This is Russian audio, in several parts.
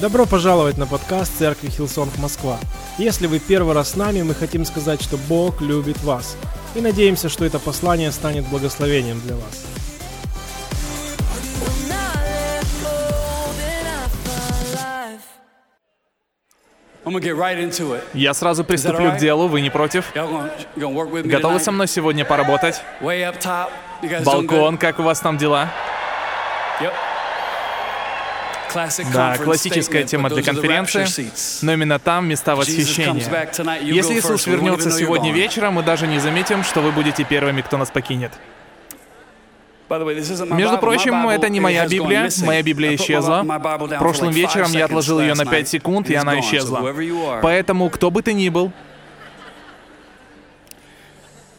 Добро пожаловать на подкаст Церкви Hillsong Москва. Если вы первый раз с нами, мы хотим сказать, что Бог любит вас. И надеемся, что это послание станет благословением для вас. Я сразу приступлю к делу, вы не против? Готовы со мной сегодня поработать? Балкон, как у вас там дела? Да, классическая тема для конференции, но именно там места восхищения. Если Иисус вернется сегодня вечером, мы даже не заметим, что вы будете первыми, кто нас покинет. Между прочим, это не моя Библия. Моя Библия исчезла. Прошлым вечером я отложил ее на 5 секунд, и она исчезла. Поэтому, кто бы ты ни был,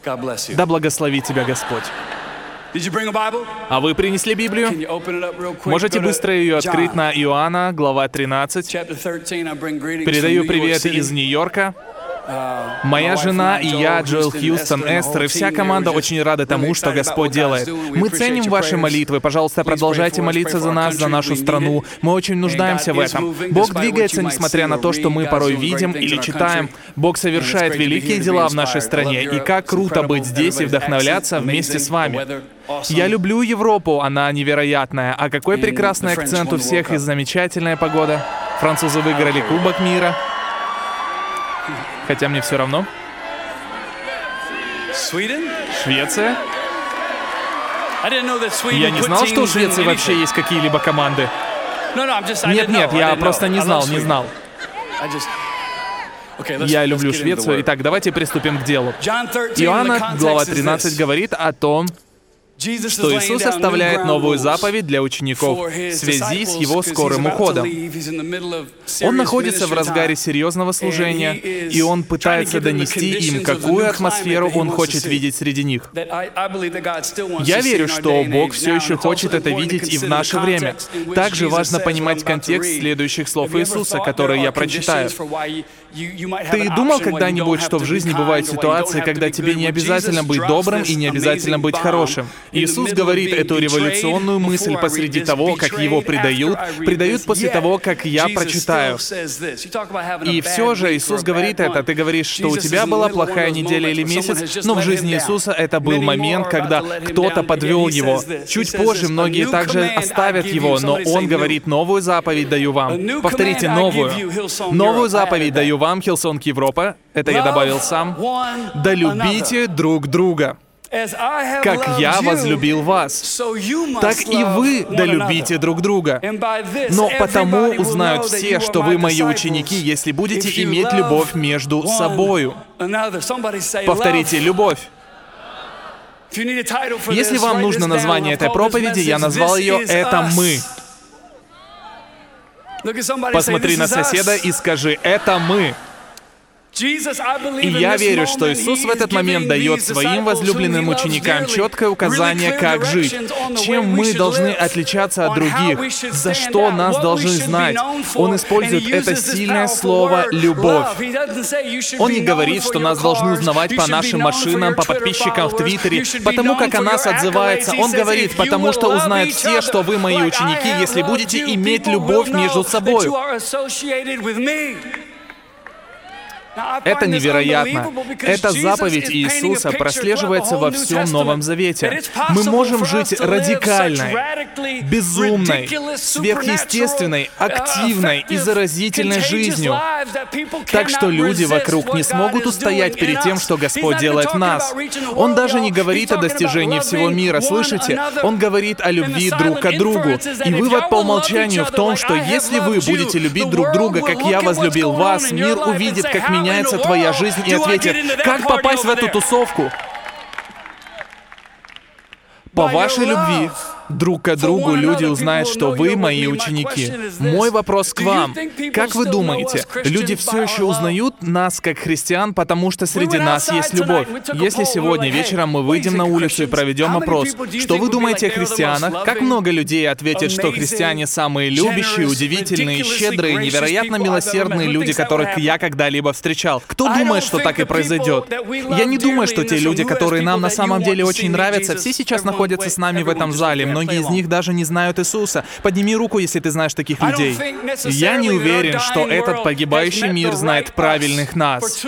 да благословит тебя Господь. А вы принесли Библию? Можете быстро ее открыть на Иоанна, глава 13. Передаю привет из Нью-Йорка. Моя жена и я, Джоэл Хьюстон, Эстер и вся команда очень рады тому, что Господь делает. Мы ценим ваши молитвы. Пожалуйста, продолжайте молиться за нас, за нашу страну. Мы очень нуждаемся в этом. Бог двигается, несмотря на то, что мы порой видим или читаем. Бог совершает великие дела в нашей стране. И как круто быть здесь и вдохновляться вместе с вами. Я люблю Европу, она невероятная. А какой прекрасный акцент у всех и замечательная погода. Французы выиграли Кубок мира. Хотя мне все равно. Швеция? Я не знал, что у Швеции вообще есть какие-либо команды. Нет, нет, я просто не знал, не знал. Я люблю Швецию. Итак, давайте приступим к делу. Иоанна, глава 13, говорит о том, что Иисус оставляет новую заповедь для учеников в связи с его скорым уходом. Он находится в разгаре серьезного служения, и он пытается донести им, какую атмосферу он хочет видеть среди них. Я верю, что Бог все еще хочет это видеть и в наше время. Также важно понимать контекст следующих слов Иисуса, которые я прочитаю. Ты думал когда-нибудь, что в жизни бывают ситуации, когда тебе не обязательно быть добрым и не обязательно быть хорошим? Иисус говорит эту революционную мысль посреди того, как его предают, предают после того, как я прочитаю. И все же Иисус говорит это. Ты говоришь, что у тебя была плохая неделя или месяц, но в жизни Иисуса это был момент, когда кто-то подвел его. Чуть позже многие также оставят его, но Он говорит, новую заповедь даю вам. Повторите, новую. Новую заповедь даю вам, Hillsong Европа, это я добавил сам, да любите друг друга. Как я возлюбил вас, так и вы да любите друг друга. По тому узнают все, что вы мои ученики, если будете иметь любовь между собою. Повторите, любовь. Если вам нужно название этой проповеди, я назвал ее «Это мы». Посмотри на соседа и скажи «Это мы». И я верю, что Иисус в этот момент дает своим возлюбленным ученикам четкое указание, как жить, чем мы должны отличаться от других, за что нас должны знать. Он использует это сильное слово «любовь». Он не говорит, что нас должны узнавать по нашим машинам, по подписчикам в Твиттере, потому как о нас отзывается. Он говорит, потому что узнают все, что вы мои ученики, если будете иметь любовь между собой. Это невероятно. Эта заповедь Иисуса прослеживается во всем Новом Завете. Мы можем жить радикальной, безумной, сверхъестественной, активной и заразительной жизнью, так что люди вокруг не смогут устоять перед тем, что Господь делает в нас. Он даже не говорит о достижении всего мира, слышите? Он говорит о любви друг к другу. И вывод по умолчанию в том, что если вы будете любить друг друга, как я возлюбил вас, мир увидит, как меня меняется твоя жизнь и ответит, как попасть в эту тусовку? По вашей любви друг к другу люди узнают, что вы мои ученики. Мой вопрос к вам. Как вы думаете, люди все еще узнают нас как христиан, потому что среди нас есть любовь? Если сегодня вечером мы выйдем на улицу и проведем опрос, что вы думаете о христианах? Как много людей ответят, что христиане самые любящие, удивительные, щедрые, невероятно милосердные люди, которых я когда-либо встречал? Кто думает, что так и произойдет? Я не думаю, что те люди, которые нам на самом деле очень нравятся, все сейчас находятся с нами в этом зале. Многие многие из них даже не знают Иисуса. Подними руку, если ты знаешь таких людей. Я не уверен, что этот погибающий мир знает правильных нас.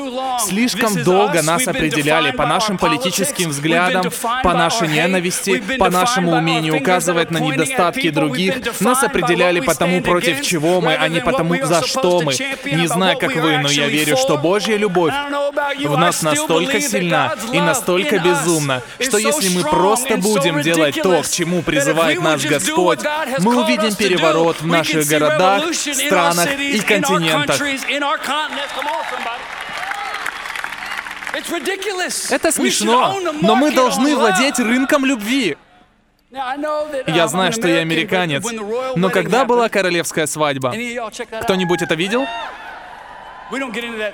Слишком долго нас определяли по нашим политическим взглядам, по нашей ненависти, по нашему умению указывать на недостатки других. Нас определяли по тому, против чего мы, а не по тому, за что мы. Не знаю, как вы, но я верю, что Божья любовь в нас настолько сильна и настолько безумна, что если мы просто будем делать то, к чему призывает нас Господь, мы увидим переворот в наших городах, странах и континентах. Это смешно, но мы должны владеть рынком любви. Я знаю, что я американец, но когда была королевская свадьба? Кто-нибудь это видел?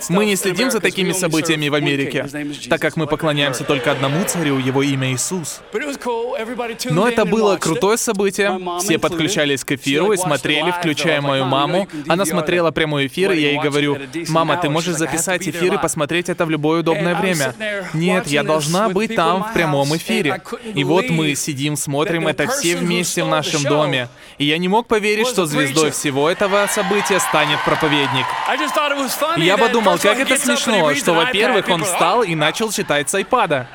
Мы не следим за такими событиями в Америке, так как мы поклоняемся только одному царю, его имя Иисус. Но это было крутое событие. Все подключались к эфиру и смотрели, включая мою маму. Она смотрела прямой эфир, и я ей говорю, «Мама, ты можешь записать эфир и посмотреть это в любое удобное время». «Нет, я должна быть там в прямом эфире». И вот мы сидим, смотрим это все вместе в нашем доме. И я не мог поверить, что звездой всего этого события станет проповедник. Я подумал, как это смешно, что, во-первых, он встал и начал читать с айпада.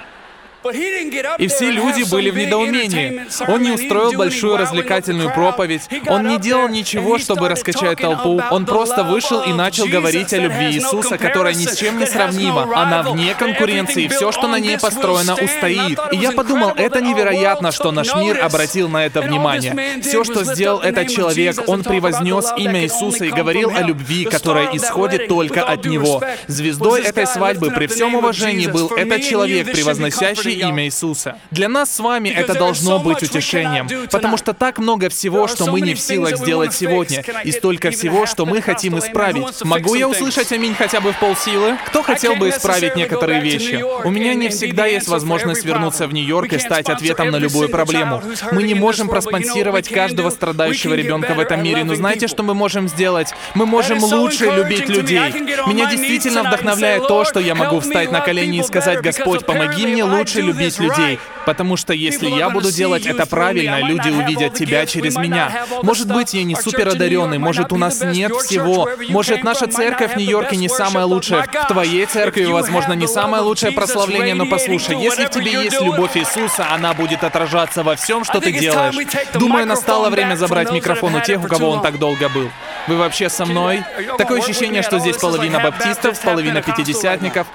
И все люди были в недоумении. Он не устроил большую развлекательную проповедь. Он не делал ничего, чтобы раскачать толпу. Он просто вышел и начал говорить о любви Иисуса, которая ни с чем не сравнима. Она вне конкуренции, все, что на ней построено, устоит. И я подумал, это невероятно, что наш мир обратил на это внимание. Все, что сделал этот человек, он превознес имя Иисуса и говорил о любви, которая исходит только от Него. Звездой этой свадьбы при всем уважении был этот человек, превозносящий имя Иисуса. Для нас с вами это должно быть утешением, потому что так много всего, что мы не в силах сделать сегодня, и столько всего, что мы хотим исправить. Могу я услышать аминь хотя бы в полсилы? Кто хотел бы исправить некоторые вещи? У меня не всегда есть возможность вернуться в Нью-Йорк и стать ответом на любую проблему. Мы не можем проспонсировать каждого страдающего ребенка в этом мире, но знаете, что мы можем сделать? Мы можем лучше любить людей. Меня действительно вдохновляет то, что я могу встать на колени и сказать, Господь, помоги мне лучше любить людей. Потому что если я буду делать это правильно, люди увидят тебя через меня. Может быть, я не супер одаренный, может, у нас нет всего. Может, наша церковь в Нью-Йорке не самая лучшая. В твоей церкви, возможно, не самое лучшее прославление, но послушай, если в тебе есть любовь Иисуса, она будет отражаться во всем, что ты делаешь. Думаю, настало время забрать микрофон у тех, у кого он так долго был. Вы вообще со мной? Такое ощущение, что здесь половина баптистов, половина пятидесятников.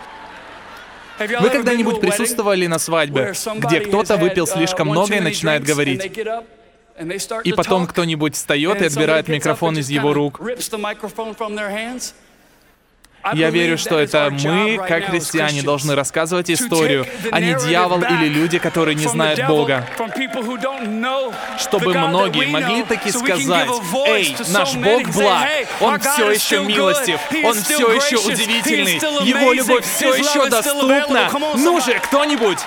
Вы когда-нибудь присутствовали на свадьбе, где кто-то выпил слишком много и начинает говорить? И потом кто-нибудь встает и отбирает микрофон из его рук. Я верю, что это мы, как христиане, должны рассказывать историю, а не дьявол или люди, которые не знают Бога. Чтобы многие могли таки сказать, «Эй, наш Бог благ, Он все еще милостив, Он все еще удивительный, Его любовь все еще доступна. Ну же, кто-нибудь!»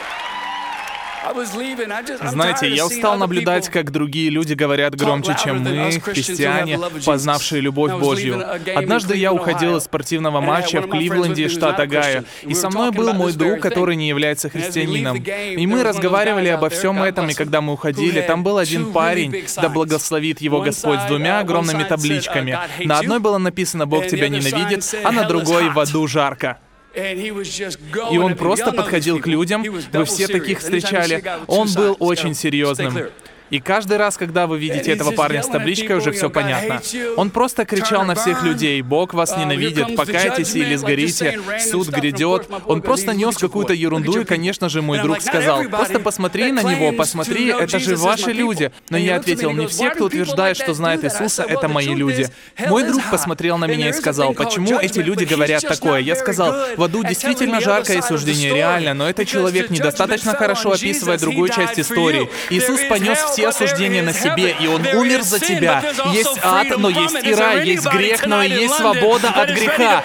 Знаете, я устал наблюдать, как другие люди говорят громче, чем мы, христиане, познавшие любовь Божью. Однажды я уходил из спортивного матча в Кливленде, штат Огайо, и со мной был мой друг, который не является христианином. И мы разговаривали обо всем этом, и когда мы уходили, там был один парень, да благословит его Господь, с двумя огромными табличками. На одной было написано «Бог тебя ненавидит», а на другой «В аду жарко». И он просто подходил к людям, вы все таких встречали. Он был очень серьезным. И каждый раз, когда вы видите этого парня с табличкой, уже все понятно. Он просто кричал на всех людей, «Бог вас uh, ненавидит, покайтесь или сгорите, суд грядет». Он просто нес какую-то ерунду, и, конечно же, мой друг сказал, «Просто посмотри на него, посмотри, это же ваши люди». Но я ответил, «Не все, кто утверждает, что знает Иисуса, это мои люди». Мой друг посмотрел на меня и сказал, «Почему эти люди говорят такое?» Я сказал, «В аду действительно жаркое суждение, реально, но этот человек недостаточно хорошо описывает другую часть истории. Иисус понес все все осуждение на себе, и Он умер за тебя. Есть ад, но есть и рай, есть грех, но и есть свобода от греха.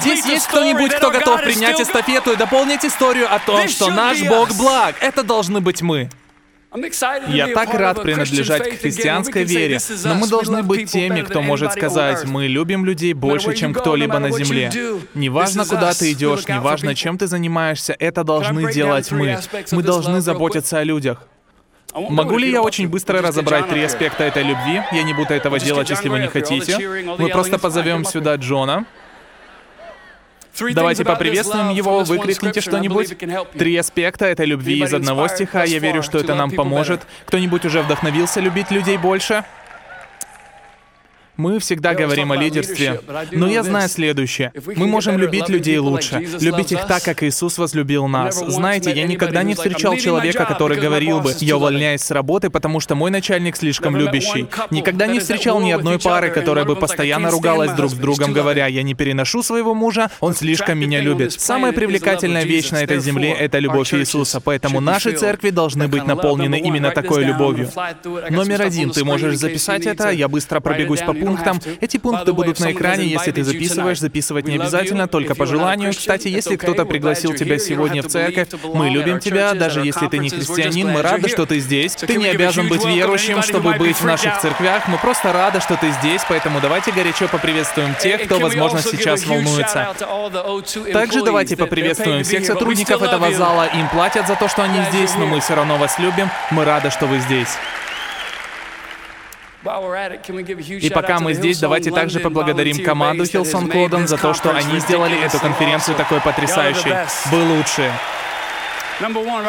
Здесь есть кто-нибудь, кто готов принять эстафету и дополнить историю о том, что наш Бог благ. Это должны быть мы. Я так рад принадлежать к христианской вере, но мы должны быть теми, кто может сказать, мы любим людей больше, чем кто-либо на земле. Неважно, куда ты идешь, неважно, чем ты занимаешься, это должны делать мы. Мы должны заботиться о людях. Могу ли я очень быстро разобрать три аспекта этой любви? Я не буду этого делать, если вы не хотите. Мы просто позовем сюда Джона. Давайте поприветствуем его, выкрикните что-нибудь. Три аспекта этой любви из одного стиха. Я верю, что это нам поможет. Кто-нибудь уже вдохновился любить людей больше? Мы всегда говорим о лидерстве, но я знаю следующее. Мы можем любить людей лучше, любить их так, как Иисус возлюбил нас. Знаете, я никогда не встречал человека, который говорил бы, я увольняюсь с работы, потому что мой начальник слишком любящий. Никогда не встречал ни одной пары, которая бы постоянно ругалась друг с другом, говоря, я не переношу своего мужа, он слишком меня любит. Самая привлекательная вещь на этой земле — это любовь Иисуса, поэтому наши церкви должны быть наполнены именно такой любовью. Номер один, ты можешь записать это, я быстро пробегусь по пунктам. Эти пункты будут на экране, если ты записываешь. Записывать не обязательно, только по желанию. Кстати, если кто-то пригласил тебя сегодня в церковь, мы любим тебя, даже если ты не христианин, мы рады, что ты здесь. Ты не обязан быть верующим, чтобы быть в наших церквях. Мы просто рады, что ты здесь, поэтому давайте горячо поприветствуем тех, кто, возможно, сейчас волнуется. Также давайте поприветствуем всех сотрудников этого зала. Им платят за то, что они здесь, но мы все равно вас любим. Мы рады, что вы здесь. И пока мы здесь, давайте также поблагодарим команду Hillsong London за то, что они сделали эту конференцию такой потрясающей. Вы лучшие.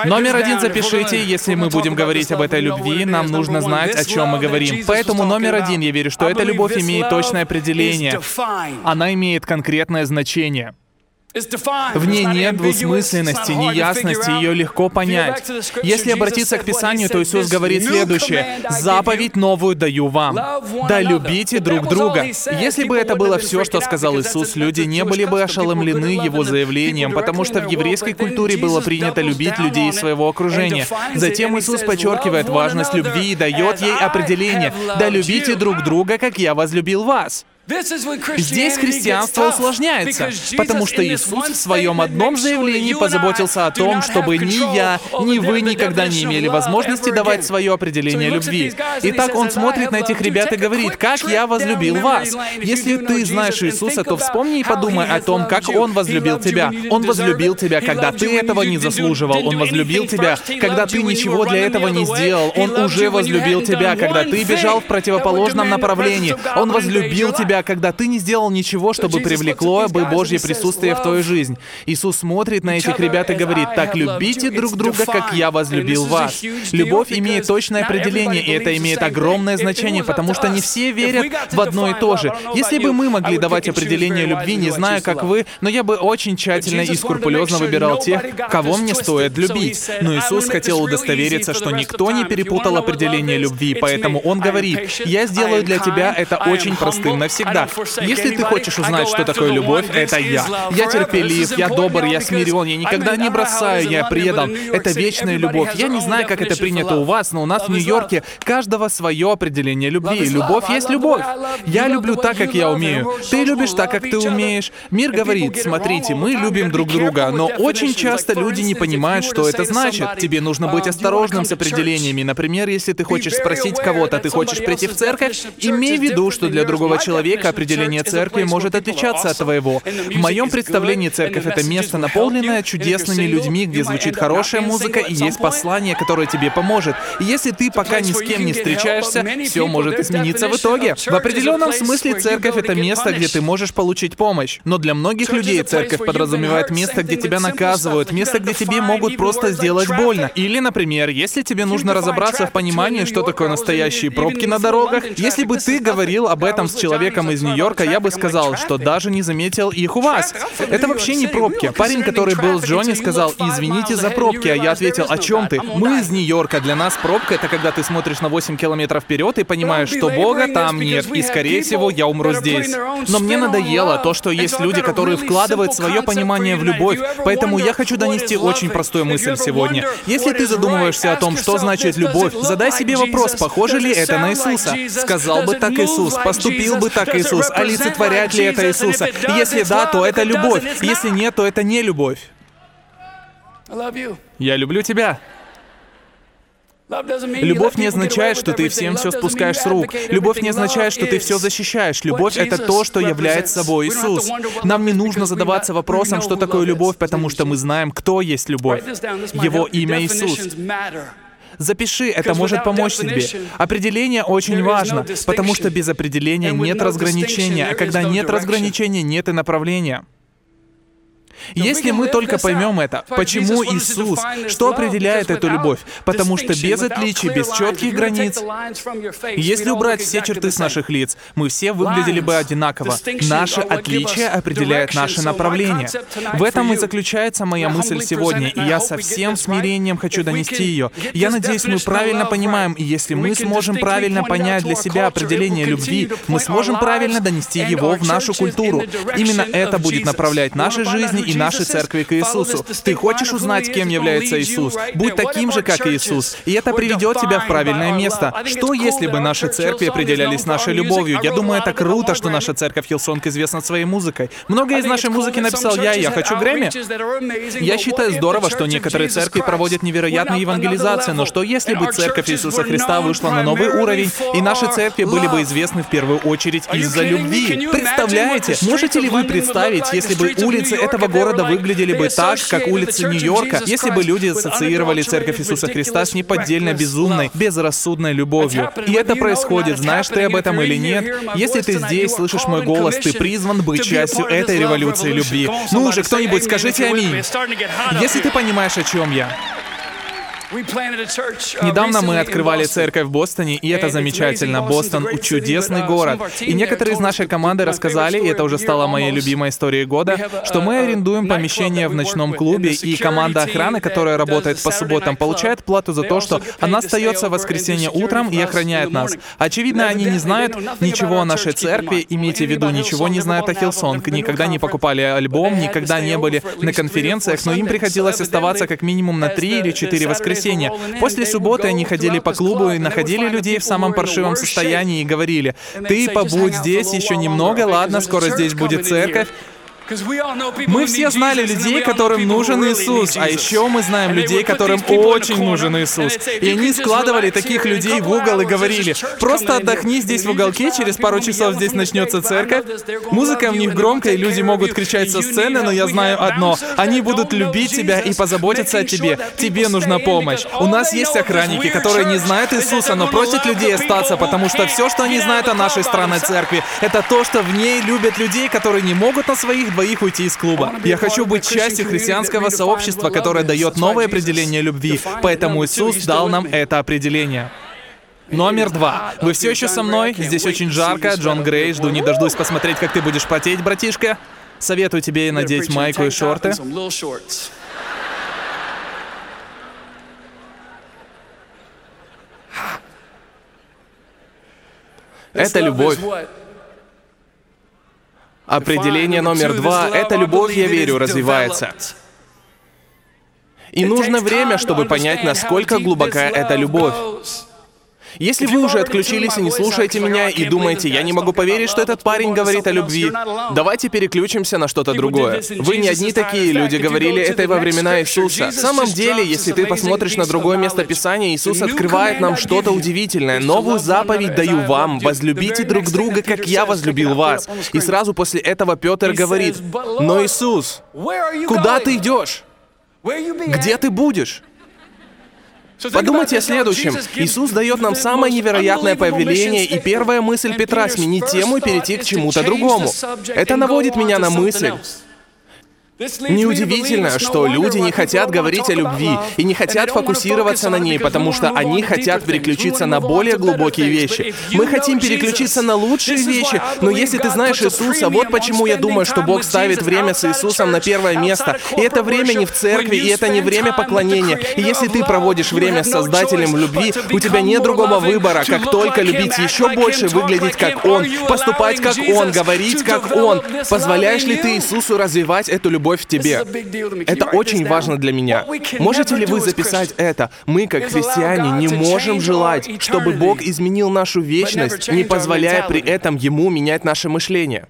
Номер один запишите, если мы будем говорить об этой любви, нам нужно знать, о чем мы говорим. Поэтому номер один, я верю, что эта любовь имеет точное определение. Она имеет конкретное значение. В ней нет двусмысленности, неясности, ее легко понять. Если обратиться к Писанию, то Иисус говорит следующее. «Заповедь новую даю вам. Да любите друг друга». Если бы это было все, что сказал Иисус, люди не были бы ошеломлены Его заявлением, потому что в еврейской культуре было принято любить людей из своего окружения. Затем Иисус подчеркивает важность любви и дает ей определение. «Да любите друг друга, как я возлюбил вас». Здесь христианство усложняется, потому что Иисус в своем одном заявлении позаботился о том, чтобы ни я, ни вы никогда не имели возможности давать свое определение любви. Итак, он смотрит на этих ребят и говорит, «Как я возлюбил вас». Если ты знаешь Иисуса, то вспомни и подумай о том, как Он возлюбил тебя. Он возлюбил тебя, когда ты этого не заслуживал. Он возлюбил тебя, когда ты ничего для этого не сделал. Он уже возлюбил тебя, когда ты бежал в противоположном направлении. Он возлюбил тебя, тебя, когда ты не сделал ничего, чтобы привлекло бы Божье присутствие в твою жизнь. Иисус смотрит на этих ребят и говорит, так любите друг друга, как я возлюбил вас. Любовь имеет точное определение, и это имеет огромное значение, потому что не все верят в одно и то же. Если бы мы могли давать определение любви, не знаю, как вы, но я бы очень тщательно и скрупулезно выбирал тех, кого мне стоит любить. Но Иисус хотел удостовериться, что никто не перепутал определение любви, поэтому Он говорит, «Я сделаю для тебя это очень простым навсегда всегда. Если ты хочешь узнать, что такое любовь, это я. Я терпелив, я добр, я смирен, я никогда не бросаю, я предан. Это вечная любовь. Я не знаю, как это принято у вас, но у нас в Нью-Йорке каждого свое определение любви. Любовь есть любовь. Я люблю так, как я умею. Ты любишь так, как ты умеешь. Мир говорит, смотрите, мы любим друг друга, но очень часто люди не понимают, что это значит. Тебе нужно быть осторожным с определениями. Например, если ты хочешь спросить кого-то, ты хочешь прийти в церковь, имей в виду, что для другого человека человека определение церкви может отличаться от твоего. В моем представлении церковь — это место, наполненное чудесными людьми, где звучит хорошая музыка и есть послание, которое тебе поможет. И если ты пока ни с кем не встречаешься, все может измениться в итоге. В определенном смысле церковь — это место, где ты можешь получить помощь. Но для многих людей церковь подразумевает место, где тебя наказывают, место, где тебе могут просто сделать больно. Или, например, если тебе нужно разобраться в понимании, что такое настоящие пробки на дорогах, если бы ты говорил об этом с человеком, человеком из Нью-Йорка, я бы сказал, что даже не заметил их у вас. Это вообще не пробки. Парень, который был с Джонни, сказал, извините за пробки, а я ответил, о чем ты? Мы из Нью-Йорка, для нас пробка — это когда ты смотришь на 8 километров вперед и понимаешь, что Бога там нет, и, скорее всего, я умру здесь. Но мне надоело то, что есть люди, которые вкладывают свое понимание в любовь, поэтому я хочу донести очень простую мысль сегодня. Если ты задумываешься о том, что значит любовь, задай себе вопрос, похоже ли это на Иисуса. Сказал бы так Иисус, поступил бы так Иисус? Олицетворяет ли это Иисуса? Если да, то это любовь. Если нет, то это не любовь. Я люблю тебя. Любовь не означает, что ты всем все спускаешь с рук. Любовь не означает, что ты все защищаешь. Любовь — это то, что является собой Иисус. Нам не нужно задаваться вопросом, что такое любовь, потому что мы знаем, кто есть любовь. Его имя Иисус. Запиши, это может помочь тебе. Определение очень важно, потому что без определения нет разграничения, а когда нет разграничения, нет и направления. Если мы только поймем это, почему Иисус, что определяет эту любовь? Потому что без отличий, без четких границ, если убрать все черты с наших лиц, мы все выглядели бы одинаково. Наше отличие определяет наше направление. В этом и заключается моя мысль сегодня, и я со всем смирением хочу донести ее. Я надеюсь, мы правильно понимаем, и если мы сможем правильно понять для себя определение любви, мы сможем правильно донести его в нашу культуру. Именно это будет направлять наши жизни и нашей церкви к Иисусу. Ты хочешь узнать, кем является Иисус? Будь таким же, как Иисус, и это приведет тебя в правильное место. Что если бы наши церкви определялись нашей любовью? Я думаю, это круто, что наша церковь Hillsong известна своей музыкой. Многое из нашей музыки написал я, и я хочу Грэмми. Я считаю здорово, что некоторые церкви проводят невероятную евангелизацию, но что если бы церковь Иисуса Христа вышла на новый уровень, и наши церкви были бы известны в первую очередь из-за любви? Представляете? Можете ли вы представить, если бы улицы этого города выглядели бы так, как улицы Нью-Йорка, если бы люди ассоциировали Церковь Иисуса Христа с неподдельно безумной, безрассудной любовью. И это происходит, знаешь ты об этом или нет. Если ты здесь слышишь мой голос, ты призван быть частью этой революции любви. Ну уже, кто-нибудь скажите аминь. Если ты понимаешь, о чем я. Uh, Недавно мы открывали церковь в Бостоне, и это замечательно. Бостон — чудесный uh, город. И некоторые из нашей команды рассказали, и это уже стало моей любимой историей года, что мы арендуем помещение в ночном клубе, и команда охраны, которая работает по субботам, получает плату за то, что она остается в воскресенье утром и охраняет нас. Очевидно, они не знают ничего о нашей церкви, имейте в виду, ничего не знают о Hillsong, никогда не покупали альбом, никогда не были на конференциях, но им приходилось оставаться как минимум на три или четыре воскресенья воскресенье. После субботы они ходили по клубу и находили людей в самом паршивом состоянии и говорили, «Ты побудь здесь еще немного, ладно, скоро здесь будет церковь, мы все знали людей, которым нужен Иисус, а еще мы знаем людей, которым очень нужен Иисус. И они складывали таких людей в угол и говорили, просто отдохни здесь в уголке, через пару часов здесь начнется церковь. Музыка в них громкая, люди могут кричать со сцены, но я знаю одно, они будут любить тебя и позаботиться о тебе. Тебе нужна помощь. У нас есть охранники, которые не знают Иисуса, но просят людей остаться, потому что все, что они знают о нашей странной церкви, это то, что в ней любят людей, которые не могут на своих двоих уйти из клуба. Я хочу быть частью христианского сообщества, которое дает новое определение любви, поэтому Иисус дал нам это определение. Номер два. Вы все еще со мной? Здесь очень жарко. Джон Грей, жду не дождусь посмотреть, как ты будешь потеть, братишка. Советую тебе надеть майку и шорты. Это любовь. Определение номер два — это любовь, я верю, развивается. И нужно время, чтобы понять, насколько глубока эта любовь. Если вы уже отключились и не слушаете меня и думаете, я не могу поверить, что этот парень говорит о любви, давайте переключимся на что-то другое. Вы не одни такие, люди говорили это во времена Иисуса. В самом деле, если ты посмотришь на другое место Писания, Иисус открывает нам что-то удивительное. Новую заповедь даю вам, возлюбите друг друга, как я возлюбил вас. И сразу после этого Петр говорит, но Иисус, куда ты идешь? Где ты будешь? Подумайте о следующем. Иисус дает нам самое невероятное повеление, и первая мысль Петра — сменить тему и перейти к чему-то другому. Это наводит меня на мысль. Неудивительно, что люди не хотят говорить о любви и не хотят фокусироваться на ней, потому что они хотят переключиться на более глубокие вещи. Мы хотим переключиться на лучшие вещи, но если ты знаешь Иисуса, вот почему я думаю, что Бог ставит время с Иисусом на первое место. И это время не в церкви, и это не время поклонения. И если ты проводишь время с Создателем в любви, у тебя нет другого выбора, как только любить еще больше, выглядеть как Он, поступать как Он, говорить как Он. Позволяешь ли ты Иисусу развивать эту любовь любовь в тебе. Это очень важно для меня. Можете ли вы записать это? Мы, как христиане, не можем желать, чтобы Бог изменил нашу вечность, не позволяя при этом Ему менять наше мышление.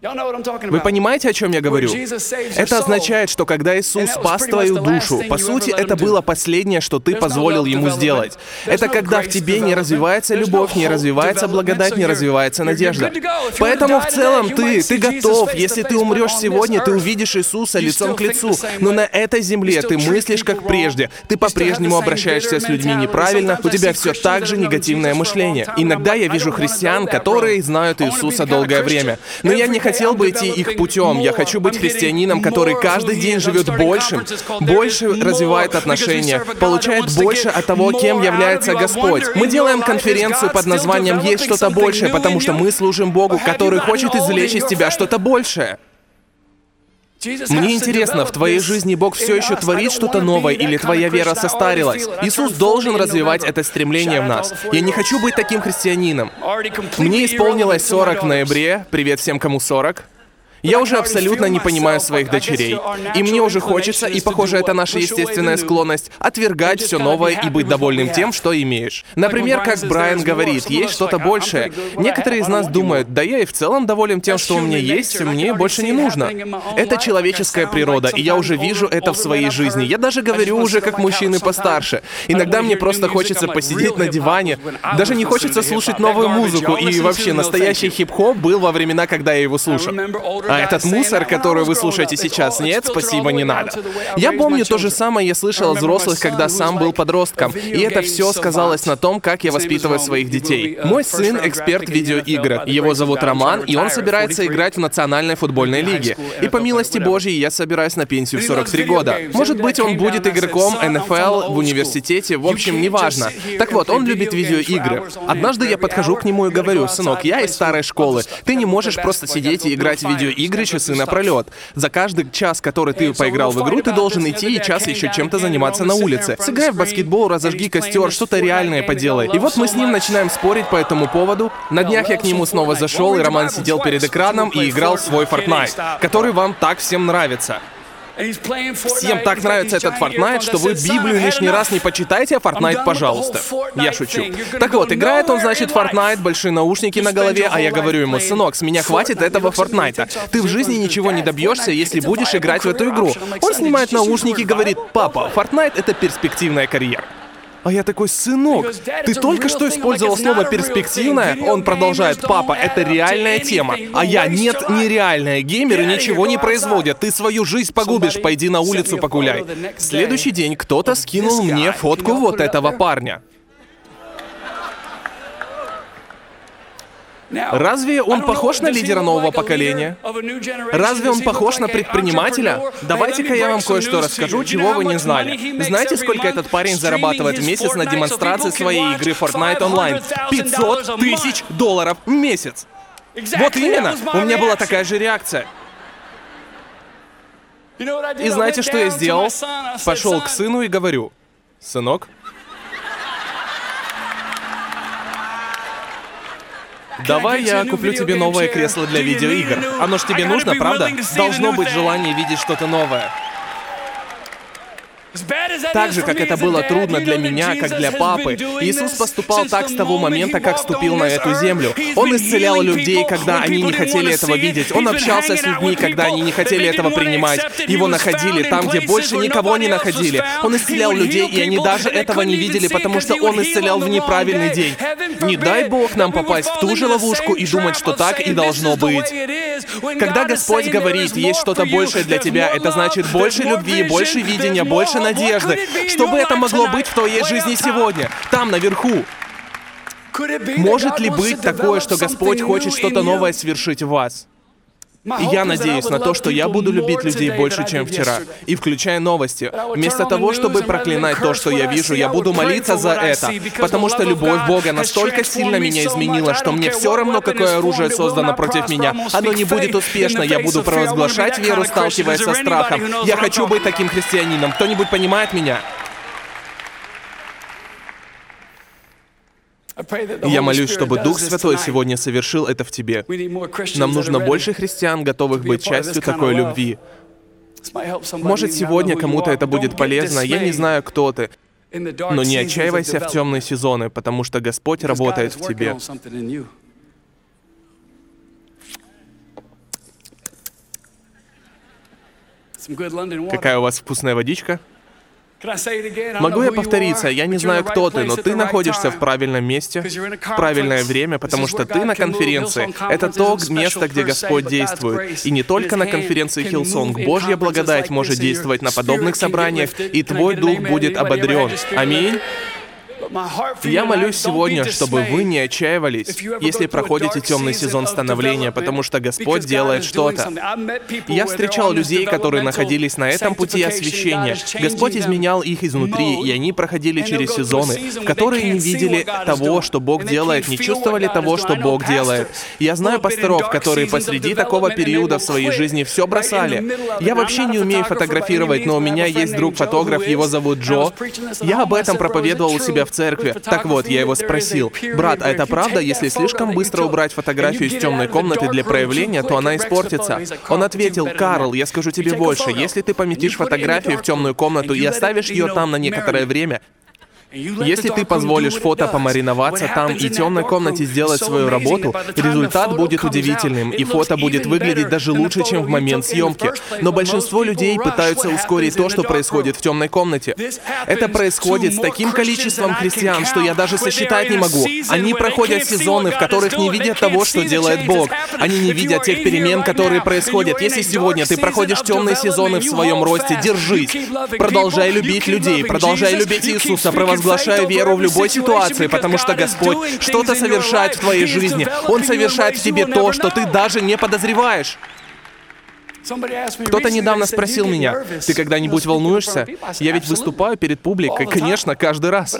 Вы понимаете, о чем я говорю? Это означает, что когда Иисус спас твою душу, по сути, это было последнее, что ты позволил Ему сделать. Это когда в тебе не развивается любовь, не развивается благодать, не развивается надежда. Поэтому в целом ты, ты готов. Если ты умрешь сегодня, ты увидишь Иисуса лицом к лицу. Но на этой земле ты мыслишь как прежде. Ты по-прежнему обращаешься с людьми неправильно, у тебя все так же негативное мышление. Иногда я вижу христиан, которые знают Иисуса долгое время. Но я не хотел бы идти их путем. Я хочу быть христианином, который каждый день живет большим, больше развивает отношения, получает больше от того, кем является Господь. Мы делаем конференцию под названием «Есть что-то большее», потому что мы служим Богу, который хочет извлечь из тебя что-то большее. Мне интересно, в твоей жизни Бог все еще творит что-то новое или твоя вера состарилась? Иисус должен развивать это стремление в нас. Я не хочу быть таким христианином. Мне исполнилось 40 в ноябре. Привет всем, кому 40. Я уже абсолютно не понимаю своих дочерей. И мне уже хочется, и похоже, это наша естественная склонность, отвергать все новое и быть довольным тем, что имеешь. Например, как Брайан говорит, есть что-то большее. Некоторые из нас думают, да я и в целом доволен тем, что у меня есть, мне больше не нужно. Это человеческая природа, и я уже вижу это в своей жизни. Я даже говорю уже как мужчины постарше. Иногда мне просто хочется посидеть на диване, даже не хочется слушать новую музыку, и вообще настоящий хип-хоп был во времена, когда я его слушал. А этот мусор, который вы слушаете сейчас, нет, спасибо, не надо. Я помню то же самое я слышал от взрослых, когда сам был подростком, и это все сказалось на том, как я воспитываю своих детей. Мой сын — эксперт в видеоиграх. Его зовут Роман, и он собирается играть в национальной футбольной лиге. И по милости Божьей я собираюсь на пенсию в 43 года. Может быть, он будет игроком НФЛ в университете, в общем, неважно. Так вот, он любит видеоигры. Однажды я подхожу к нему и говорю, сынок, я из старой школы. Ты не можешь просто сидеть и играть в видеоигры игры часы напролет. За каждый час, который ты поиграл в игру, ты должен идти и час еще чем-то заниматься на улице. Сыграй в баскетбол, разожги костер, что-то реальное поделай. И вот мы с ним начинаем спорить по этому поводу. На днях я к нему снова зашел, и Роман сидел перед экраном и играл свой Fortnite, который вам так всем нравится. Всем так нравится этот Fortnite, что вы Библию лишний раз не почитайте, а Fortnite, пожалуйста. Я шучу. Так вот, играет он, значит, Fortnite, большие наушники на голове, а я говорю ему, сынок, с меня хватит этого Fortnite. Ты в жизни ничего не добьешься, если будешь играть в эту игру. Он снимает наушники и говорит, папа, Fortnite — это перспективная карьера. А я такой, сынок, ты только что использовал слово «перспективное»? Он продолжает, папа, это реальная тема. А я, нет, нереальная. Геймеры ничего не производят. Ты свою жизнь погубишь, пойди на улицу погуляй. Следующий день кто-то скинул мне фотку вот этого парня. Разве он похож на лидера нового поколения? Разве он похож на предпринимателя? Давайте-ка я вам кое-что расскажу, чего вы не знали. Знаете, сколько этот парень зарабатывает в месяц на демонстрации своей игры Fortnite Online? 500 тысяч долларов в месяц! Вот именно! У меня была такая же реакция. И знаете, что я сделал? Пошел к сыну и говорю, «Сынок, Давай я куплю тебе новое кресло для видеоигр. Оно ж тебе нужно, правда? Должно быть желание видеть что-то новое. Так же, как это было трудно для меня, как для папы, Иисус поступал так с того момента, как ступил на эту землю. Он исцелял людей, когда они не хотели этого видеть. Он общался с людьми, когда они не хотели этого принимать. Его находили там, где больше никого не находили. Он исцелял людей, и они даже этого не видели, потому что он исцелял в неправильный день. Не дай Бог нам попасть в ту же ловушку и думать, что так и должно быть. Когда Господь говорит, есть что-то большее для тебя, это значит больше любви, больше видения, больше надежды. Что бы это могло быть в твоей жизни сегодня? Там, наверху. Может ли быть такое, что Господь хочет что-то новое свершить в вас? И я надеюсь на то, что я буду любить людей больше, чем вчера. И включая новости. Вместо того, чтобы проклинать то, что я вижу, я буду молиться за это. Потому что любовь Бога настолько сильно меня изменила, что мне все равно, какое оружие создано против меня. Оно не будет успешно. Я буду провозглашать веру, сталкиваясь со страхом. Я хочу быть таким христианином. Кто-нибудь понимает меня? Я молюсь, чтобы Дух Святой сегодня совершил это в тебе. Нам нужно больше христиан, готовых быть частью такой любви. Может, сегодня кому-то это будет полезно, я не знаю, кто ты. Но не отчаивайся в темные сезоны, потому что Господь работает в тебе. Какая у вас вкусная водичка? Могу я повториться, я не знаю, кто ты, но ты находишься в правильном месте, в правильное время, потому что ты на конференции. Это то место, где Господь действует. И не только на конференции Hillsong. Божья благодать может действовать на подобных собраниях, и твой дух будет ободрен. Аминь. Я молюсь сегодня, чтобы вы не отчаивались, если проходите темный сезон становления, потому что Господь делает что-то. Я встречал людей, которые находились на этом пути освящения. Господь изменял их изнутри, и они проходили через сезоны, в которые не видели того, что Бог делает, не чувствовали того, что Бог делает. Я знаю пасторов, которые посреди такого периода в своей жизни все бросали. Я вообще не умею фотографировать, но у меня есть друг-фотограф, его зовут Джо. Я об этом проповедовал у себя в церкви. Так вот, я его спросил, брат, а это правда, если слишком быстро убрать фотографию из темной комнаты для проявления, то она испортится? Он ответил, Карл, я скажу тебе больше, если ты поместишь фотографию в темную комнату и оставишь ее там на некоторое время, если ты позволишь фото помариноваться там и темной комнате сделать свою работу, результат будет удивительным, и фото будет выглядеть даже лучше, чем в момент съемки. Но большинство людей пытаются ускорить то, что происходит в темной комнате. Это происходит с таким количеством христиан, что я даже сосчитать не могу. Они проходят сезоны, в которых не видят того, что делает Бог. Они не видят тех перемен, которые происходят. Если сегодня ты проходишь темные сезоны в своем росте, держись. Продолжай любить людей, продолжай любить Иисуса, провозглашая веру в любой ситуации, потому что Господь что-то совершает в твоей жизни. Он совершает в тебе то, что ты даже не подозреваешь. Кто-то недавно спросил меня, ты когда-нибудь волнуешься? Я ведь выступаю перед публикой, конечно, каждый раз.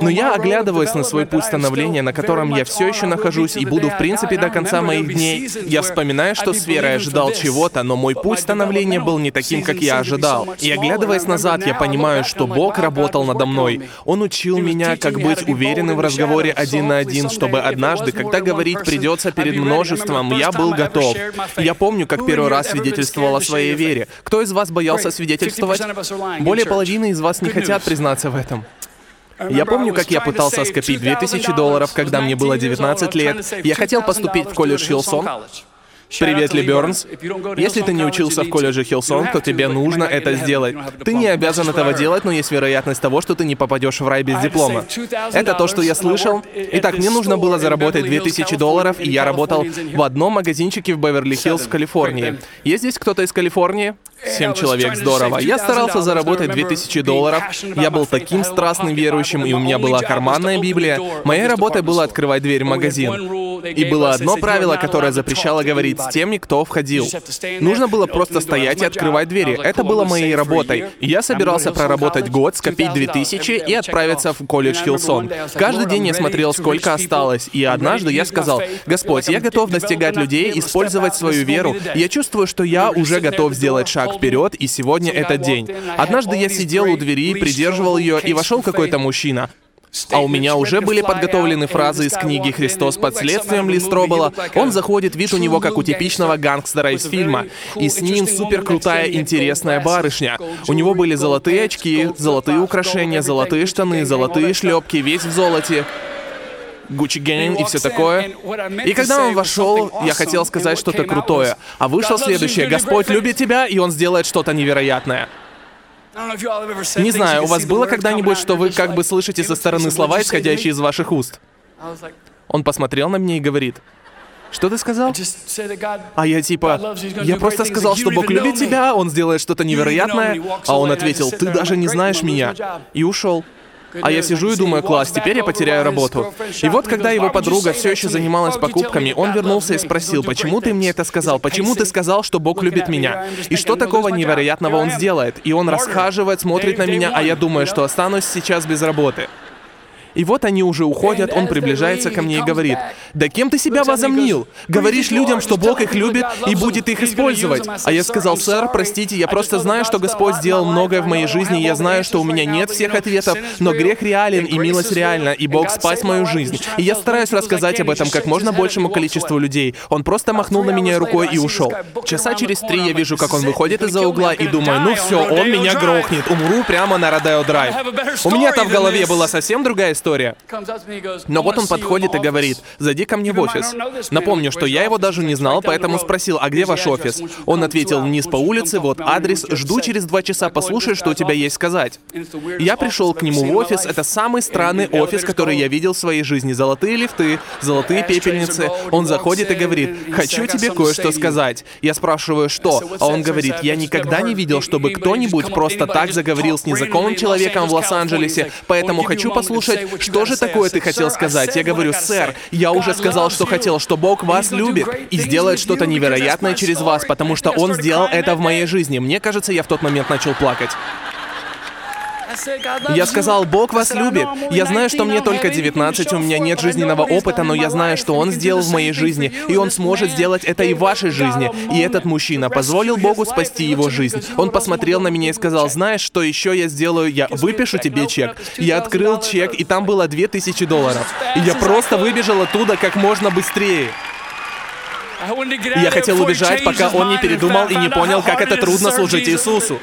Но я оглядываюсь на свой путь становления, на котором я все еще нахожусь и буду, в принципе, до конца моих дней. Я вспоминаю, что с верой ожидал чего-то, но мой путь становления был не таким, как я ожидал. И оглядываясь назад, я понимаю, что Бог работал надо мной. Он учил меня, как быть уверенным в разговоре один на один, чтобы однажды, когда говорить придется перед множеством, я был готов. Я помню, как первый раз свидетельствовал свидетельствовал о своей вере. Кто из вас боялся свидетельствовать? Более половины из вас не хотят признаться в этом. Я помню, как я пытался скопить 2000 долларов, когда мне было 19 лет. Я хотел поступить в колледж Hillsong. Привет, Ли Бернс. Если ты не учился в колледже Hillsong, то тебе нужно это сделать. Ты не обязан этого делать, но есть вероятность того, что ты не попадешь в рай без диплома. Это то, что я слышал. Итак, мне нужно было заработать 2000 долларов, и я работал в одном магазинчике в Беверли-Хиллз в Калифорнии. Есть здесь кто-то из Калифорнии? Семь человек, здорово. Я старался заработать 2000 долларов. Я был таким страстным верующим, и у меня была карманная Библия. Моей работой было открывать дверь в магазин. И было одно правило, которое запрещало говорить с теми, кто входил. Нужно было просто стоять и открывать двери. Это было моей работой. Я собирался проработать год, скопить 2000 и отправиться в колледж Хилсон. Каждый день я смотрел, сколько осталось. И однажды я сказал, Господь, я готов достигать людей, использовать свою веру. Я чувствую, что я уже готов сделать шаг шаг вперед, и сегодня этот день. Однажды я сидел у двери, придерживал ее, и вошел какой-то мужчина. А у меня уже были подготовлены фразы из книги «Христос под следствием» Ли Стробола. Он заходит, вид у него как у типичного гангстера из фильма. И с ним супер крутая, интересная барышня. У него были золотые очки, золотые украшения, золотые штаны, золотые шлепки, весь в золоте. Гуччи Gang и все такое. И когда он вошел, я хотел сказать что-то крутое, а вышло следующее. Господь любит тебя, и он сделает что-то невероятное. Не знаю, у вас было когда-нибудь, что вы как бы слышите со стороны слова, исходящие из ваших уст? Он посмотрел на меня и говорит, что ты сказал? А я типа, я просто сказал, что Бог любит тебя, Он сделает что-то невероятное, а он ответил, ты даже не знаешь меня, и ушел. А я сижу и думаю, класс, теперь я потеряю работу. И вот когда его подруга все еще занималась покупками, он вернулся и спросил, почему ты мне это сказал? Почему ты сказал, что Бог любит меня? И что такого невероятного он сделает? И он расхаживает, смотрит на меня, а я думаю, что останусь сейчас без работы. И вот они уже уходят, он приближается ко мне и говорит, «Да кем ты себя возомнил? Говоришь людям, что Бог их любит и будет их использовать». А я сказал, «Сэр, простите, я просто знаю, что Господь сделал многое в моей жизни, я знаю, что у меня нет всех ответов, но грех реален и милость реальна, и Бог спас мою жизнь. И я стараюсь рассказать об этом как можно большему количеству людей». Он просто махнул на меня рукой и ушел. Часа через три я вижу, как он выходит из-за угла и думаю, ну все, он меня грохнет, умру прямо на Родео Драйв. У меня-то в голове была совсем другая история. Но вот он подходит и говорит, зайди ко мне в офис. Напомню, что я его даже не знал, поэтому спросил, а где ваш офис? Он ответил, вниз по улице, вот адрес, жду через два часа, послушай, что у тебя есть сказать. Я пришел к нему в офис, это самый странный офис, который я видел в своей жизни. Золотые лифты, золотые пепельницы. Он заходит и говорит, хочу тебе кое-что сказать. Я спрашиваю, что? А он говорит, я никогда не видел, чтобы кто-нибудь просто так заговорил с незнакомым человеком в Лос-Анджелесе, поэтому хочу послушать, что же такое ты хотел сказать. Я говорю, сэр, я уже сказал, что хотел, что Бог вас любит и сделает что-то невероятное через вас, потому что Он сделал это в моей жизни. Мне кажется, я в тот момент начал плакать. Я сказал, Бог вас любит. Я знаю, что мне только 19, у меня нет жизненного опыта, но я знаю, что Он сделал в моей жизни, и Он сможет сделать это и в вашей жизни. И этот мужчина позволил Богу спасти его жизнь. Он посмотрел на меня и сказал, знаешь, что еще я сделаю? Я выпишу тебе чек. Я открыл чек, и там было 2000 долларов. И я просто выбежал оттуда как можно быстрее. Я хотел убежать, пока он не передумал и не понял, как это трудно служить Иисусу.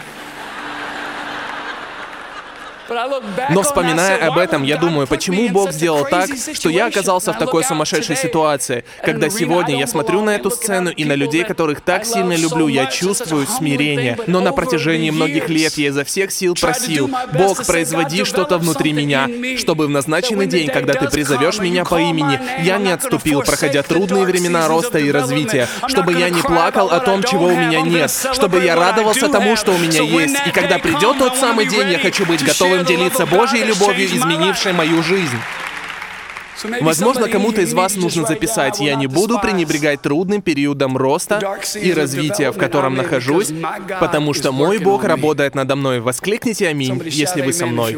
Но вспоминая об этом, я думаю, почему Бог сделал так, что я оказался в такой сумасшедшей ситуации, когда сегодня я смотрю на эту сцену и на людей, которых так сильно люблю, я чувствую смирение. Но на протяжении многих лет я изо всех сил просил, Бог, производи что-то внутри меня, чтобы в назначенный день, когда ты призовешь меня по имени, я не отступил, проходя трудные времена роста и развития, чтобы я не плакал о том, чего у меня нет, чтобы я радовался тому, что у меня есть. И когда придет тот самый день, я хочу быть готовым готовым делиться Божьей любовью, изменившей мою жизнь. Возможно, кому-то из вас нужно записать, я не буду пренебрегать трудным периодом роста и развития, в котором нахожусь, потому что мой Бог работает надо мной. Воскликните «Аминь», если вы со мной.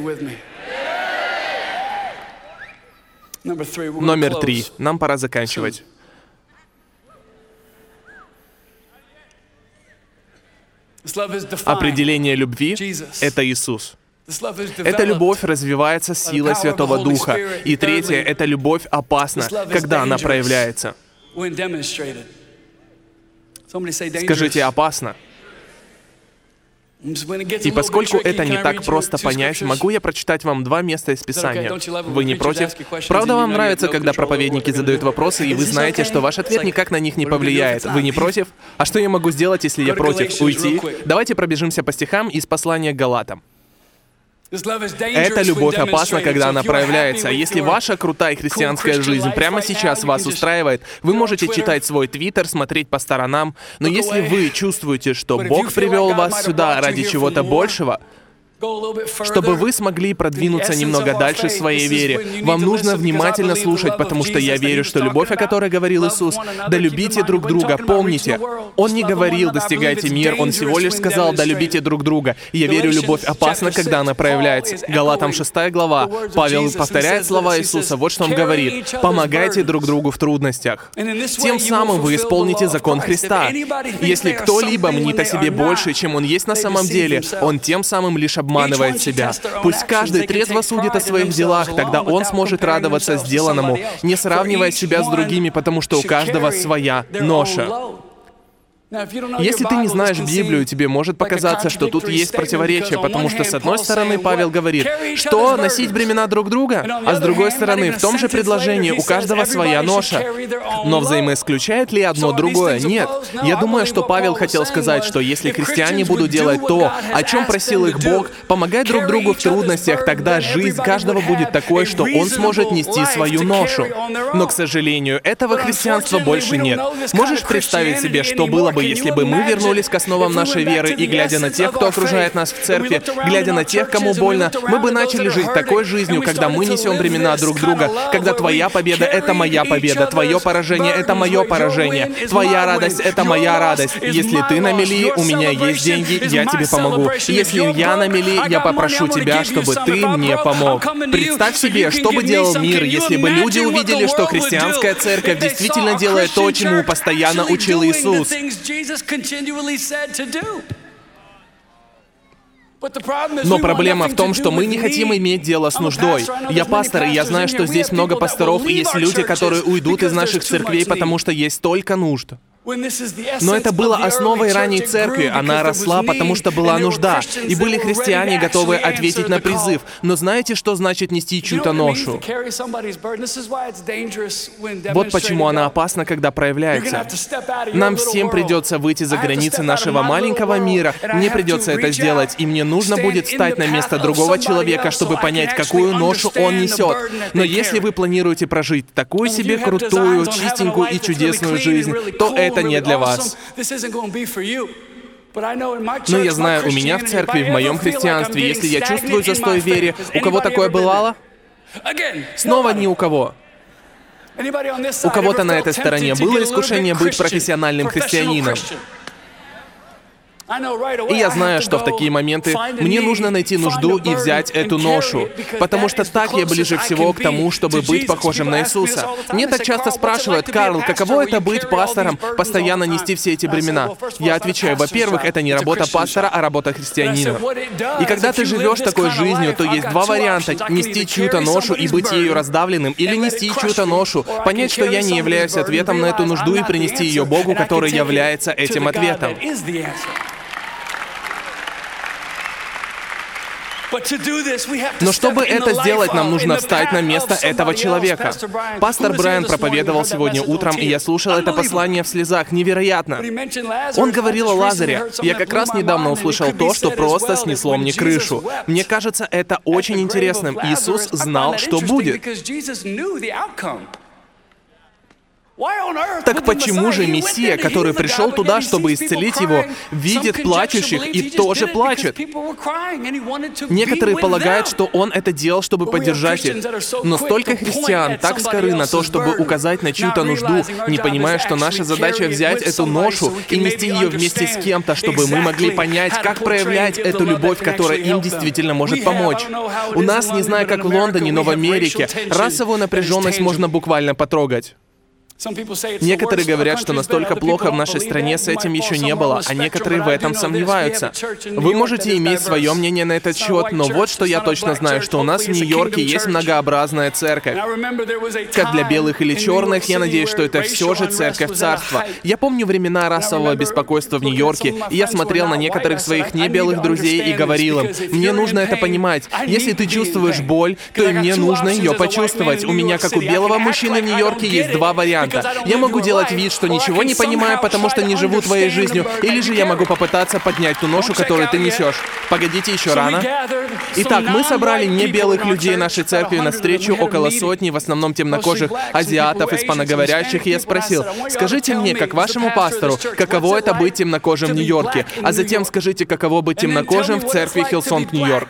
Номер три. Нам пора заканчивать. Определение любви — это Иисус. Эта любовь развивается силой Святого Духа. И третье, эта любовь опасна, когда она проявляется. Скажите «опасно». И поскольку это не так просто понять, могу я прочитать вам два места из Писания? Вы не против? Правда, вам нравится, когда проповедники задают вопросы, и вы знаете, что ваш ответ никак на них не повлияет? Вы не против? А что я могу сделать, если я против? Уйти? Давайте пробежимся по стихам из послания к Галатам. Эта любовь опасна, когда она проявляется. Если ваша крутая христианская жизнь прямо сейчас вас устраивает, вы можете читать свой твиттер, смотреть по сторонам, но если вы чувствуете, что Бог привел вас сюда ради чего-то большего, чтобы вы смогли продвинуться немного дальше в своей вере, вам нужно внимательно слушать, потому что я верю, что любовь, о которой говорил Иисус, да любите друг друга, помните, Он не говорил «достигайте мир», Он всего лишь сказал «да любите друг друга». И я верю, любовь опасна, когда она проявляется. Галатам 6 глава. Павел повторяет слова Иисуса, вот что он говорит. «Помогайте друг другу в трудностях». Тем самым вы исполните закон Христа. Если кто-либо мнит о себе больше, чем он есть на самом деле, он тем самым лишь обманывает обманывает себя. Пусть каждый трезво судит о своих делах, тогда он сможет радоваться сделанному, не сравнивая себя с другими, потому что у каждого своя ноша. Если ты не знаешь Библию, тебе может показаться, что тут есть противоречие, потому что с одной стороны Павел говорит, что носить бремена друг друга, а с другой стороны, в том же предложении у каждого своя ноша. Но взаимоисключает ли одно другое? Нет. Я думаю, что Павел хотел сказать, что если христиане будут делать то, о чем просил их Бог, помогать друг другу в трудностях, тогда жизнь каждого будет такой, что он сможет нести свою ношу. Но, к сожалению, этого христианства больше нет. Можешь представить себе, что было бы бы, если бы мы вернулись к основам нашей веры и, глядя на тех, кто окружает нас в церкви, глядя на тех, кому больно, мы бы начали жить такой жизнью, когда мы несем времена друг друга, когда твоя победа — это моя победа, твое поражение — это мое поражение, твоя радость — это моя радость. Если ты на мели, у меня есть деньги, я тебе помогу. Если я на мели, я попрошу тебя, чтобы ты мне помог. Представь себе, что бы делал мир, если бы люди увидели, что христианская церковь действительно делает то, чему постоянно учил Иисус. Но проблема в том, что мы не хотим иметь дело с нуждой. Я пастор, и я знаю, что здесь много пасторов, и есть люди, которые уйдут из наших церквей, потому что есть столько нужд. Но это было основой ранней церкви. Она росла, потому что была нужда. И были христиане, готовые ответить на призыв. Но знаете, что значит нести чью-то ношу? Вот почему она опасна, когда проявляется. Нам всем придется выйти за границы нашего маленького мира. Мне придется это сделать, и мне нужно будет встать на место другого человека, чтобы понять, какую ношу он несет. Но если вы планируете прожить такую себе крутую, чистенькую и чудесную жизнь, то это это не для вас. Но я знаю, у меня в церкви, в моем христианстве, если я чувствую застой в вере, у кого такое бывало? Снова ни у кого. У кого-то на этой стороне было искушение быть профессиональным христианином. И я знаю, что в такие моменты мне нужно найти нужду и взять эту ношу, потому что так я ближе всего к тому, чтобы быть похожим на Иисуса. Мне так часто спрашивают, Карл, каково это быть пастором, постоянно нести все эти бремена? Я отвечаю, во-первых, это не работа пастора, а работа христианина. И когда ты живешь такой жизнью, то есть два варианта — нести чью-то ношу и быть ею раздавленным, или нести чью-то ношу, понять, что я не являюсь ответом на эту нужду и принести ее Богу, который является этим ответом. Но чтобы это сделать, нам нужно встать на место этого человека. Пастор Брайан проповедовал сегодня утром, и я слушал это послание в слезах. Невероятно. Он говорил о Лазаре. Я как раз недавно услышал то, что просто снесло мне крышу. Мне кажется, это очень интересным. Иисус знал, что будет. Так почему же Мессия, который пришел туда, чтобы исцелить его, видит плачущих и тоже плачет? Некоторые полагают, что он это делал, чтобы поддержать их. Но столько христиан так скоры на то, чтобы указать на чью-то нужду, не понимая, что наша задача взять эту ношу и нести ее вместе с кем-то, чтобы мы могли понять, как проявлять эту любовь, которая им действительно может помочь. У нас, не знаю, как в Лондоне, но в Америке, расовую напряженность можно буквально потрогать. Некоторые говорят, что настолько плохо в нашей стране с этим еще не было, а некоторые в этом сомневаются. Вы можете иметь свое мнение на этот счет, но вот что я точно знаю, что у нас в Нью-Йорке есть многообразная церковь. Как для белых или черных, я надеюсь, что это все же церковь царства. Я помню времена расового беспокойства в Нью-Йорке, и я смотрел на некоторых своих небелых друзей и говорил им, мне нужно это понимать. Если ты чувствуешь боль, то и мне нужно ее почувствовать. У меня, как у белого мужчины в Нью-Йорке, есть два варианта варианта. Я могу делать вид, что ничего не понимаю, потому что не живу твоей жизнью, или же я могу попытаться поднять ту ношу, которую ты несешь. Погодите, еще рано. Итак, мы собрали не белых людей нашей церкви на встречу, около сотни, в основном темнокожих азиатов, испаноговорящих, и я спросил, скажите мне, как вашему пастору, каково это быть темнокожим в Нью-Йорке, а затем скажите, каково быть темнокожим в церкви Hillsong, Нью-Йорк.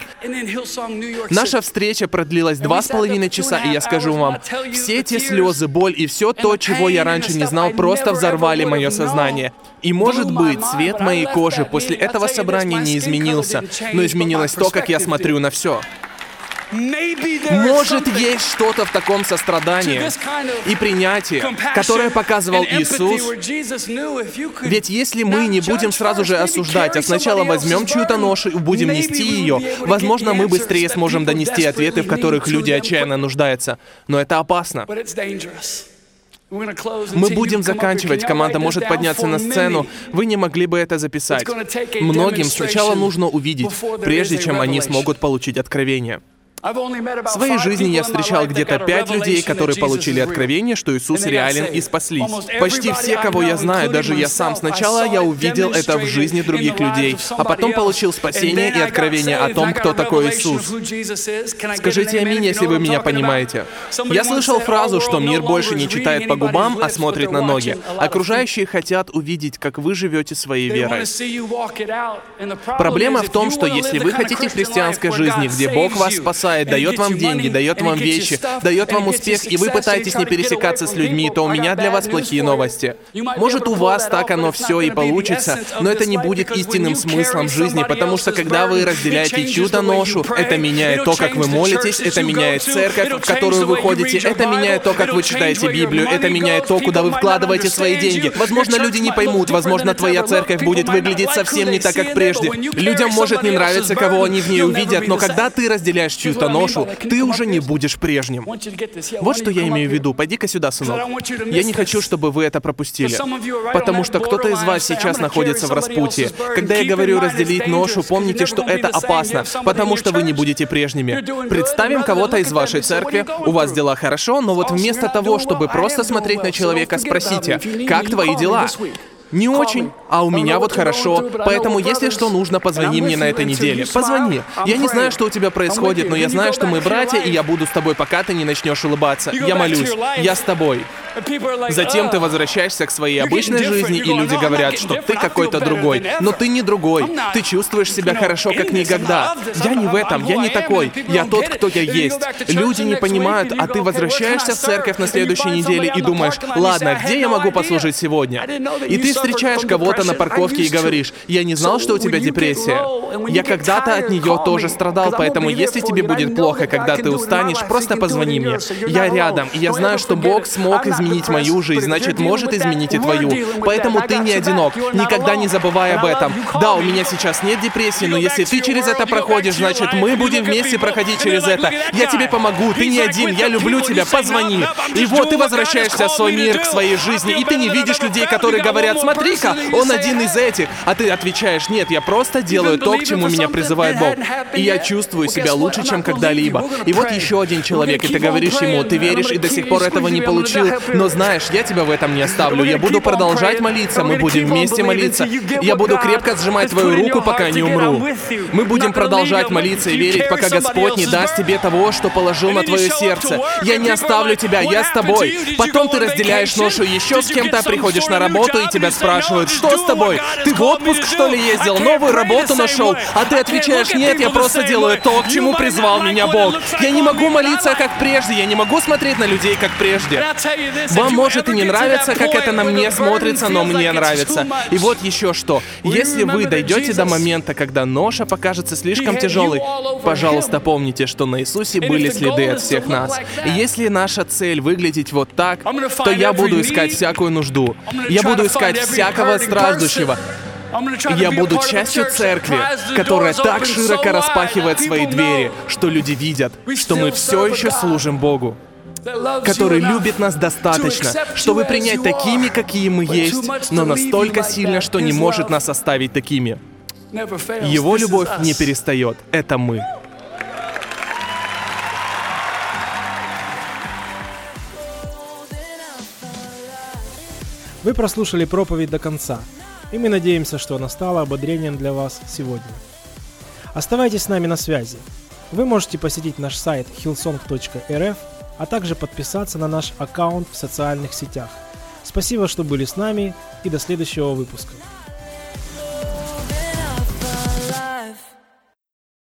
Наша встреча продлилась два с половиной часа, и я скажу вам, все эти слезы, боль и все то, чего я раньше не знал, просто взорвали мое сознание. И может быть, цвет моей кожи после этого собрания не изменился, но изменилось то, как я смотрю на все. Может, есть что-то в таком сострадании и принятии, которое показывал Иисус. Ведь если мы не будем сразу же осуждать, а сначала возьмем чью-то ношу и будем нести ее, возможно, мы быстрее сможем донести ответы, в которых люди отчаянно нуждаются. Но это опасно. Мы будем заканчивать. Команда может подняться на сцену. Вы не могли бы это записать. Многим сначала нужно увидеть, прежде чем они смогут получить откровение. В своей жизни я встречал где-то пять людей, которые получили откровение, что Иисус реален и спаслись. Почти все, кого я знаю, даже я сам, сначала я увидел это в жизни других людей, а потом получил спасение и откровение о том, кто такой Иисус. Скажите аминь, если вы меня понимаете. Я слышал фразу, что мир больше не читает по губам, а смотрит на ноги. Окружающие хотят увидеть, как вы живете своей верой. Проблема в том, что если вы хотите христианской жизни, где Бог вас спасает, спасает, дает вам деньги, дает вам вещи, дает вам успех, и вы пытаетесь не пересекаться с людьми, то у меня для вас плохие новости. Может, у вас так оно все и получится, но это не будет истинным смыслом жизни, потому что когда вы разделяете чью-то ношу, это меняет то, как вы молитесь, это меняет церковь, в которую вы ходите, это меняет то, как вы читаете Библию, это меняет то, куда вы вкладываете свои деньги. Возможно, люди не поймут, возможно, твоя церковь будет выглядеть совсем не так, как прежде. Людям может не нравиться, кого они в ней увидят, но когда ты разделяешь чью эту ношу, ты уже не будешь прежним. Вот что я имею в виду. Пойди-ка сюда, сынок. Я не хочу, чтобы вы это пропустили. Потому что кто-то из вас сейчас находится в распутье. Когда я говорю разделить ношу, помните, что это опасно, потому что вы не будете прежними. Представим кого-то из вашей церкви, у вас дела хорошо, но вот вместо того, чтобы просто смотреть на человека, спросите, как твои дела? Не очень, а у меня вот хорошо. Поэтому, если что нужно, позвони мне на этой неделе. Позвони. Я не знаю, что у тебя происходит, но я знаю, что мы братья, и я буду с тобой, пока ты не начнешь улыбаться. Я молюсь. Я с тобой. Затем ты возвращаешься к своей обычной жизни, и люди говорят, что ты какой-то другой. Но ты не другой. Ты чувствуешь себя хорошо, как никогда. Я не в этом, я не такой. Я тот, кто я есть. Люди не понимают, а ты возвращаешься в церковь на следующей неделе и думаешь, ладно, где я могу послужить сегодня? И ты встречаешь кого-то на парковке и говоришь, я не знал, что у тебя депрессия. Я когда-то от нее тоже страдал, поэтому если тебе будет плохо, когда ты устанешь, просто позвони мне. Я рядом, и я знаю, что Бог смог изменить мою жизнь, значит, может изменить и твою. Поэтому ты не одинок. Никогда не забывай об этом. Да, у меня сейчас нет депрессии, но если ты через это проходишь, значит, мы будем вместе проходить через это. Я тебе помогу, ты не один, я люблю тебя, позвони. И вот ты возвращаешься в свой мир, к своей жизни, и ты не видишь людей, которые говорят, смотри-ка, он один из этих. А ты отвечаешь, нет, я просто делаю то, к чему меня призывает Бог. И я чувствую себя лучше, чем когда-либо. И вот еще один человек, и ты говоришь ему, ты веришь и до сих пор этого не получил, но знаешь, я тебя в этом не оставлю. Я буду продолжать молиться, мы будем вместе молиться. Я буду крепко сжимать твою руку, пока не умру. Мы будем продолжать молиться и верить, пока Господь не даст тебе того, что положил на твое сердце. Я не оставлю тебя, я с тобой. Потом ты разделяешь ношу еще с кем-то, приходишь на работу и тебя спрашивают, что с тобой? Ты в отпуск, что ли, ездил? Новую работу нашел? А ты отвечаешь, нет, я просто делаю то, к чему призвал меня Бог. Я не могу молиться, как прежде, я не могу смотреть на людей, как прежде. Вам может и не нравится, как это на мне смотрится, но мне нравится. И вот еще что. Если вы дойдете до момента, когда ноша покажется слишком тяжелой, пожалуйста, помните, что на Иисусе были следы от всех нас. И если наша цель выглядеть вот так, то я буду искать всякую нужду. Я буду искать всякого страждущего. Я буду частью церкви, которая так широко распахивает свои двери, что люди видят, что мы все еще служим Богу который любит нас достаточно, чтобы принять такими, какие мы есть, но настолько сильно, что не может нас оставить такими. Его любовь не перестает. Это мы. Вы прослушали проповедь до конца, и мы надеемся, что она стала ободрением для вас сегодня. Оставайтесь с нами на связи. Вы можете посетить наш сайт hillsong.rf а также подписаться на наш аккаунт в социальных сетях. Спасибо, что были с нами и до следующего выпуска.